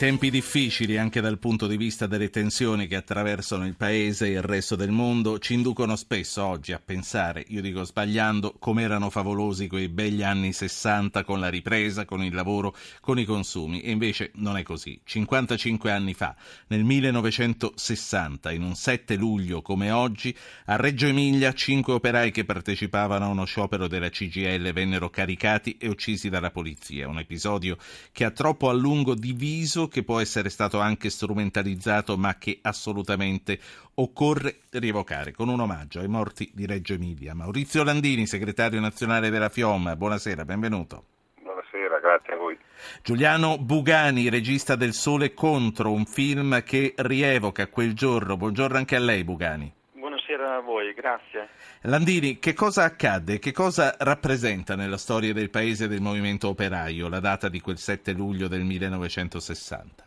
Tempi difficili anche dal punto di vista delle tensioni che attraversano il paese e il resto del mondo ci inducono spesso oggi a pensare, io dico sbagliando, come erano favolosi quei begli anni 60 con la ripresa, con il lavoro, con i consumi. E invece non è così. 55 anni fa, nel 1960, in un 7 luglio come oggi, a Reggio Emilia cinque operai che partecipavano a uno sciopero della CGL vennero caricati e uccisi dalla polizia. Un episodio che ha troppo a lungo diviso che può essere stato anche strumentalizzato ma che assolutamente occorre rievocare con un omaggio ai morti di Reggio Emilia. Maurizio Landini, segretario nazionale della FIOM, buonasera, benvenuto. Buonasera, grazie a voi. Giuliano Bugani, regista del Sole contro, un film che rievoca quel giorno. Buongiorno anche a lei, Bugani. Buonasera a voi, grazie. Landini, che cosa accadde? Che cosa rappresenta nella storia del paese del movimento operaio la data di quel 7 luglio del 1960?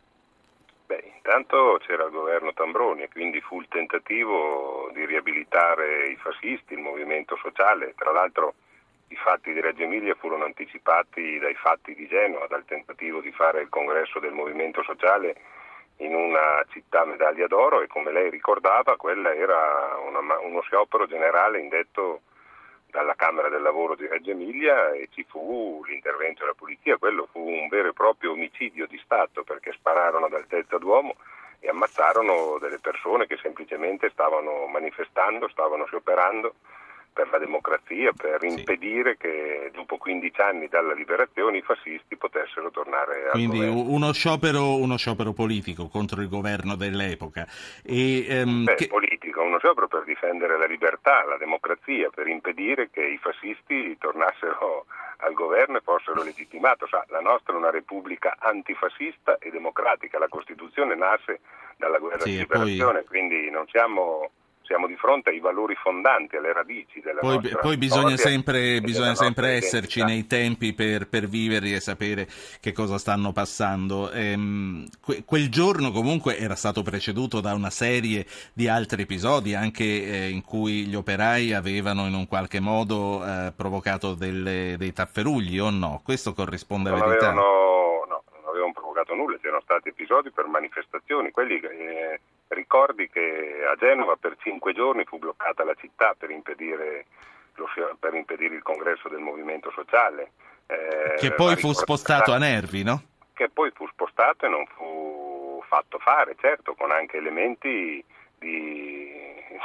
Beh, intanto c'era il governo Tambroni quindi fu il tentativo di riabilitare i fascisti, il movimento sociale. Tra l'altro i fatti di Reggio Emilia furono anticipati dai fatti di Genova, dal tentativo di fare il congresso del movimento sociale in una città medaglia d'oro e come lei ricordava quella era una, uno sciopero generale indetto dalla Camera del Lavoro di Reggio Emilia e ci fu l'intervento della polizia, quello fu un vero e proprio omicidio di Stato perché spararono ad altezza d'uomo e ammazzarono delle persone che semplicemente stavano manifestando, stavano scioperando per la democrazia, per impedire sì. che dopo 15 anni dalla liberazione i fascisti potessero tornare a Quindi uno sciopero, uno sciopero, politico contro il governo dell'epoca. E, um, Beh, che... politico, uno sciopero per difendere la libertà, la democrazia, per impedire che i fascisti tornassero al governo e fossero legittimati. Sa, la nostra è una repubblica antifascista e democratica, la Costituzione nasce dalla guerra sì, di liberazione, poi... quindi non siamo siamo di fronte ai valori fondanti, alle radici della poi, nostra Poi bisogna sempre, bisogna sempre esserci identità. nei tempi per, per, viverli e sapere che cosa stanno passando. Ehm, que, quel giorno comunque era stato preceduto da una serie di altri episodi, anche eh, in cui gli operai avevano in un qualche modo eh, provocato delle, dei tafferugli o no? Questo corrisponde non a verità? Avevano, no, non avevano provocato nulla, c'erano stati episodi per manifestazioni, quelli... Eh, ricordi che a Genova per cinque giorni fu bloccata la città per impedire, lo, per impedire il congresso del movimento sociale. Eh, che poi fu spostato a Nervi, no? Che poi fu spostato e non fu fatto fare, certo, con anche elementi di,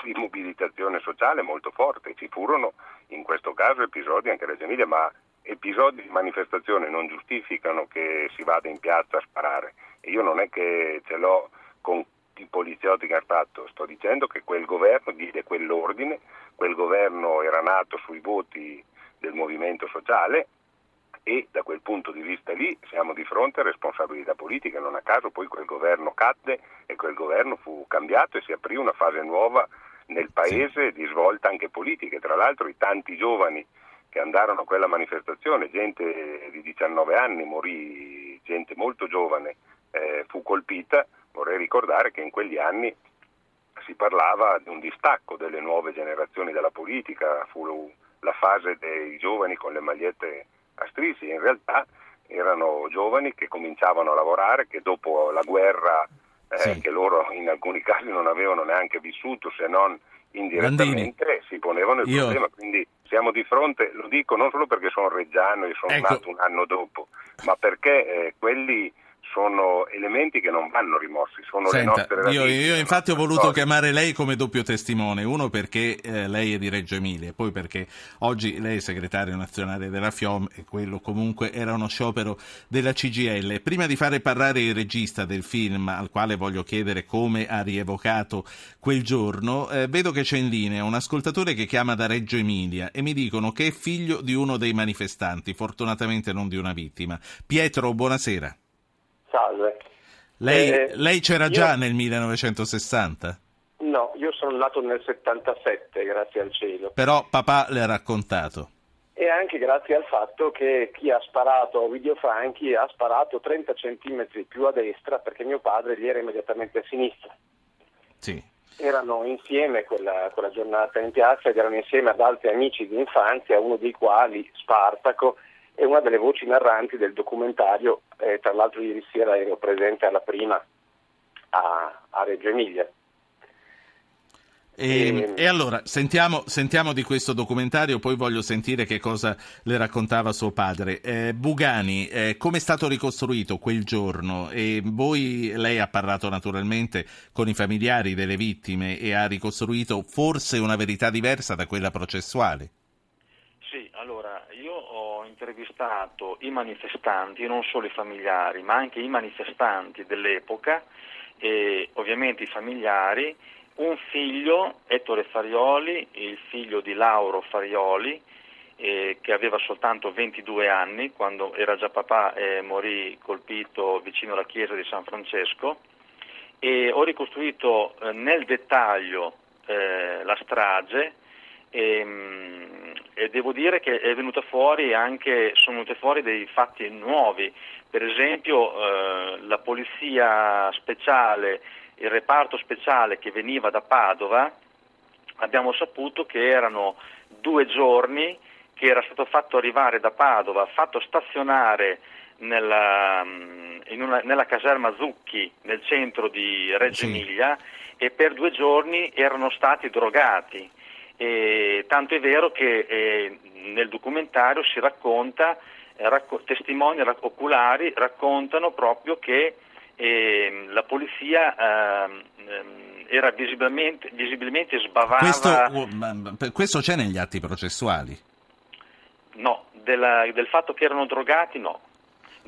di mobilitazione sociale molto forti. Ci furono in questo caso episodi anche a Reggio Emilia, ma episodi di manifestazione non giustificano che si vada in piazza a sparare. E io non è che ce l'ho con i poliziotti che hanno fatto, sto dicendo che quel governo diede quell'ordine, quel governo era nato sui voti del movimento sociale e da quel punto di vista lì siamo di fronte a responsabilità politiche, non a caso poi quel governo cadde e quel governo fu cambiato e si aprì una fase nuova nel paese di svolta anche politica. Tra l'altro i tanti giovani che andarono a quella manifestazione, gente di 19 anni morì, gente molto giovane eh, fu colpita Vorrei ricordare che in quegli anni si parlava di un distacco delle nuove generazioni dalla politica, fu la fase dei giovani con le magliette a strisci, in realtà erano giovani che cominciavano a lavorare, che dopo la guerra, eh, sì. che loro in alcuni casi non avevano neanche vissuto se non indirettamente, Bandini. si ponevano il Io... problema. Quindi siamo di fronte, lo dico non solo perché sono reggiano e sono ecco. nato un anno dopo, ma perché eh, quelli sono elementi che non vanno rimossi, sono Senta, le nostre radici. Io, io infatti ho voluto storia. chiamare lei come doppio testimone, uno perché eh, lei è di Reggio Emilia e poi perché oggi lei è segretario nazionale della FIOM e quello comunque era uno sciopero della CGL. Prima di fare parlare il regista del film, al quale voglio chiedere come ha rievocato quel giorno, eh, vedo che c'è in linea un ascoltatore che chiama da Reggio Emilia e mi dicono che è figlio di uno dei manifestanti, fortunatamente non di una vittima. Pietro, buonasera. Salve. Lei, eh, lei c'era io... già nel 1960? No, io sono nato nel 77, grazie al cielo. Però papà le ha raccontato. E anche grazie al fatto che chi ha sparato a Ovidio Franchi ha sparato 30 centimetri più a destra perché mio padre gli era immediatamente a sinistra. Sì. Erano insieme quella, quella giornata in piazza ed erano insieme ad altri amici di infanzia, uno dei quali, Spartaco, è una delle voci narranti del documentario, eh, tra l'altro ieri sera ero presente alla prima a, a Reggio Emilia. E, ehm, e, allora sentiamo, sentiamo, di questo documentario, poi voglio sentire che cosa le raccontava suo padre. Eh, Bugani, eh, come è stato ricostruito quel giorno? E voi, lei ha parlato naturalmente con i familiari delle vittime e ha ricostruito forse una verità diversa da quella processuale? Sì, allora ho intervistato i manifestanti, non solo i familiari, ma anche i manifestanti dell'epoca e ovviamente i familiari un figlio, Ettore Farioli, il figlio di Lauro Farioli, eh, che aveva soltanto 22 anni quando era già papà e morì colpito vicino alla chiesa di San Francesco. E ho ricostruito eh, nel dettaglio eh, la strage e, mm, e, devo dire che è venuta fuori anche, sono venute fuori dei fatti nuovi. Per esempio eh, la polizia speciale il reparto speciale che veniva da Padova, abbiamo saputo che erano due giorni che era stato fatto arrivare da Padova, fatto stazionare nella, mm, una, nella caserma Zucchi nel centro di Reggio Emilia e per due giorni erano stati drogati. E, tanto è vero che eh, nel documentario si racconta, eh, racco- testimoni rac- oculari raccontano proprio che e la polizia ehm, ehm, era visibilmente, visibilmente sbavata. Questo, uh, questo, c'è negli atti processuali? No, della, del fatto che erano drogati no.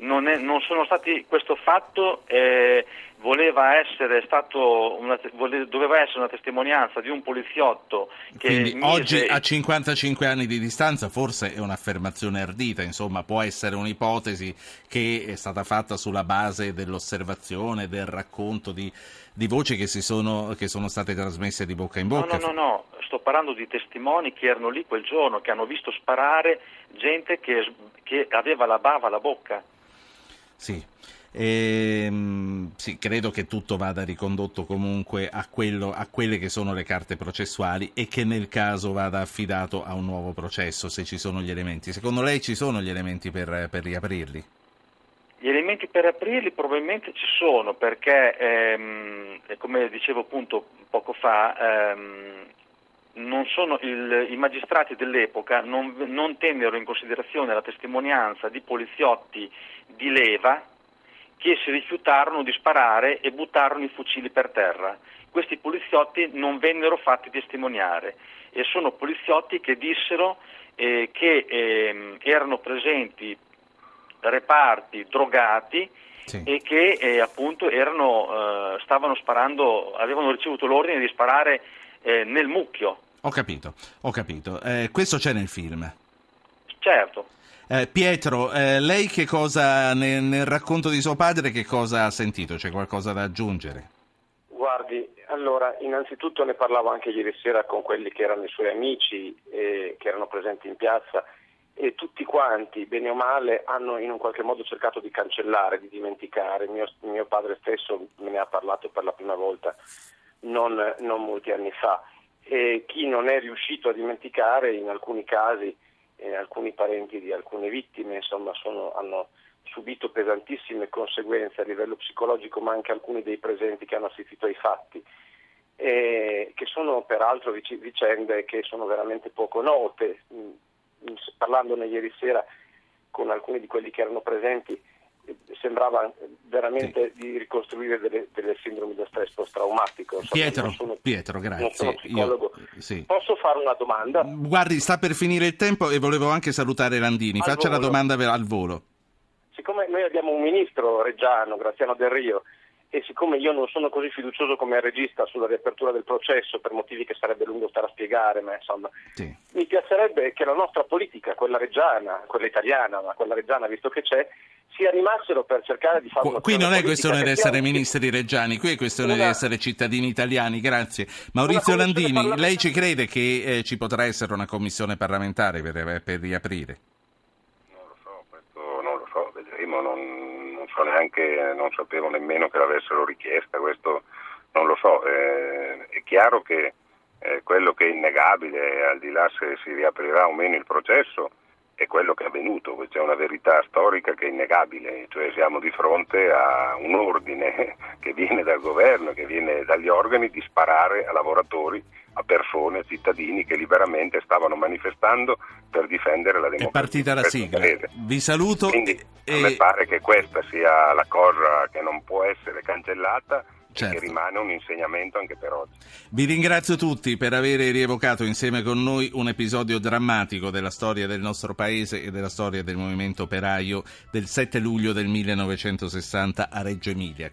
Non, è, non sono stati, questo fatto eh, voleva essere stato una, vole, doveva essere una testimonianza di un poliziotto che Quindi mise... oggi a 55 anni di distanza forse è un'affermazione ardita, insomma può essere un'ipotesi che è stata fatta sulla base dell'osservazione, del racconto di, di voci che, sono, che sono state trasmesse di bocca in bocca. No, no, no, no, sto parlando di testimoni che erano lì quel giorno, che hanno visto sparare gente che, che aveva la bava alla bocca. Sì. E, ehm, sì, credo che tutto vada ricondotto comunque a, quello, a, quelle che sono le carte processuali e che nel caso vada affidato a un nuovo processo se ci sono gli elementi. Secondo lei ci sono gli elementi per, per riaprirli? Gli elementi per aprirli probabilmente ci sono perché, ehm, come dicevo appunto poco fa, ehm, il, i magistrati dell'epoca non, non tennero in considerazione la testimonianza di poliziotti di leva che si rifiutarono di sparare e buttarono i fucili per terra. Questi poliziotti non vennero fatti testimoniare e sono poliziotti che dissero eh, che eh, erano presenti reparti drogati sì. e che eh, appunto erano, eh, stavano sparando, avevano ricevuto l'ordine di sparare eh, nel mucchio. Ho capito, ho capito. Eh, questo c'è nel film. Certo. Eh, Pietro, eh, lei che cosa nel, nel, racconto di suo padre che cosa ha sentito? C'è qualcosa da aggiungere? Guardi, allora, innanzitutto ne parlavo anche ieri sera con quelli che erano i suoi amici che erano presenti in piazza e tutti quanti, bene o male, hanno in un qualche modo cercato di cancellare, di dimenticare. Mio, mio padre stesso me ne ha parlato per la prima volta non, non molti anni fa. E chi non è riuscito a dimenticare, in alcuni casi, eh, alcuni parenti di alcune vittime insomma, sono, hanno subito pesantissime conseguenze a livello psicologico, ma anche alcuni dei presenti che hanno assistito ai fatti, eh, che sono peraltro vicende che sono veramente poco note. Mm, parlandone ieri sera con alcuni di quelli che erano presenti, sembrava veramente sì. di ricostruire delle, delle, sindromi da stress post-traumatico. Pietro, sono, Pietro, grazie. Io, sì. Posso fare una domanda? Guardi, sta per finire il tempo e volevo anche salutare Landini. Al Faccia volo. la domanda al volo. Siccome noi abbiamo un ministro reggiano, Graziano Del Rio, e siccome io non sono così fiducioso come il regista sulla riapertura del processo per motivi che sarebbe lungo stare a spiegare, ma insomma sì. mi piacerebbe che la nostra politica, quella reggiana, quella italiana, ma quella reggiana visto che c'è, si animassero per cercare di fare una Qui non è questione di essere ministri reggiani, qui è questione una... di essere cittadini italiani, grazie. Maurizio Landini, lei ci crede che eh, ci potrà essere una commissione parlamentare per, eh, per riaprire? Non lo so, questo non lo so, vedremo, non, so neanche, non sapevo nemmeno che l'avessero richiesta, questo non lo so. Eh, è chiaro che eh, quello che è innegabile, al di là se si riaprirà o meno il processo, è quello che è avvenuto, c'è una verità storica che è innegabile, cioè siamo di fronte a un ordine che viene dal governo, che viene dagli organi di sparare a lavoratori, a persone, a cittadini che liberamente stavano manifestando per difendere la democrazia. È partita la sigla. Vi saluto. Quindi e... a me pare che questa sia la cosa che non può essere cancellata certo. che rimane un insegnamento anche per oggi. Vi ringrazio tutti per aver rievocato insieme con noi un episodio drammatico della storia del nostro paese e della storia del movimento operaio del 7 luglio del 1960 a Reggio Emilia.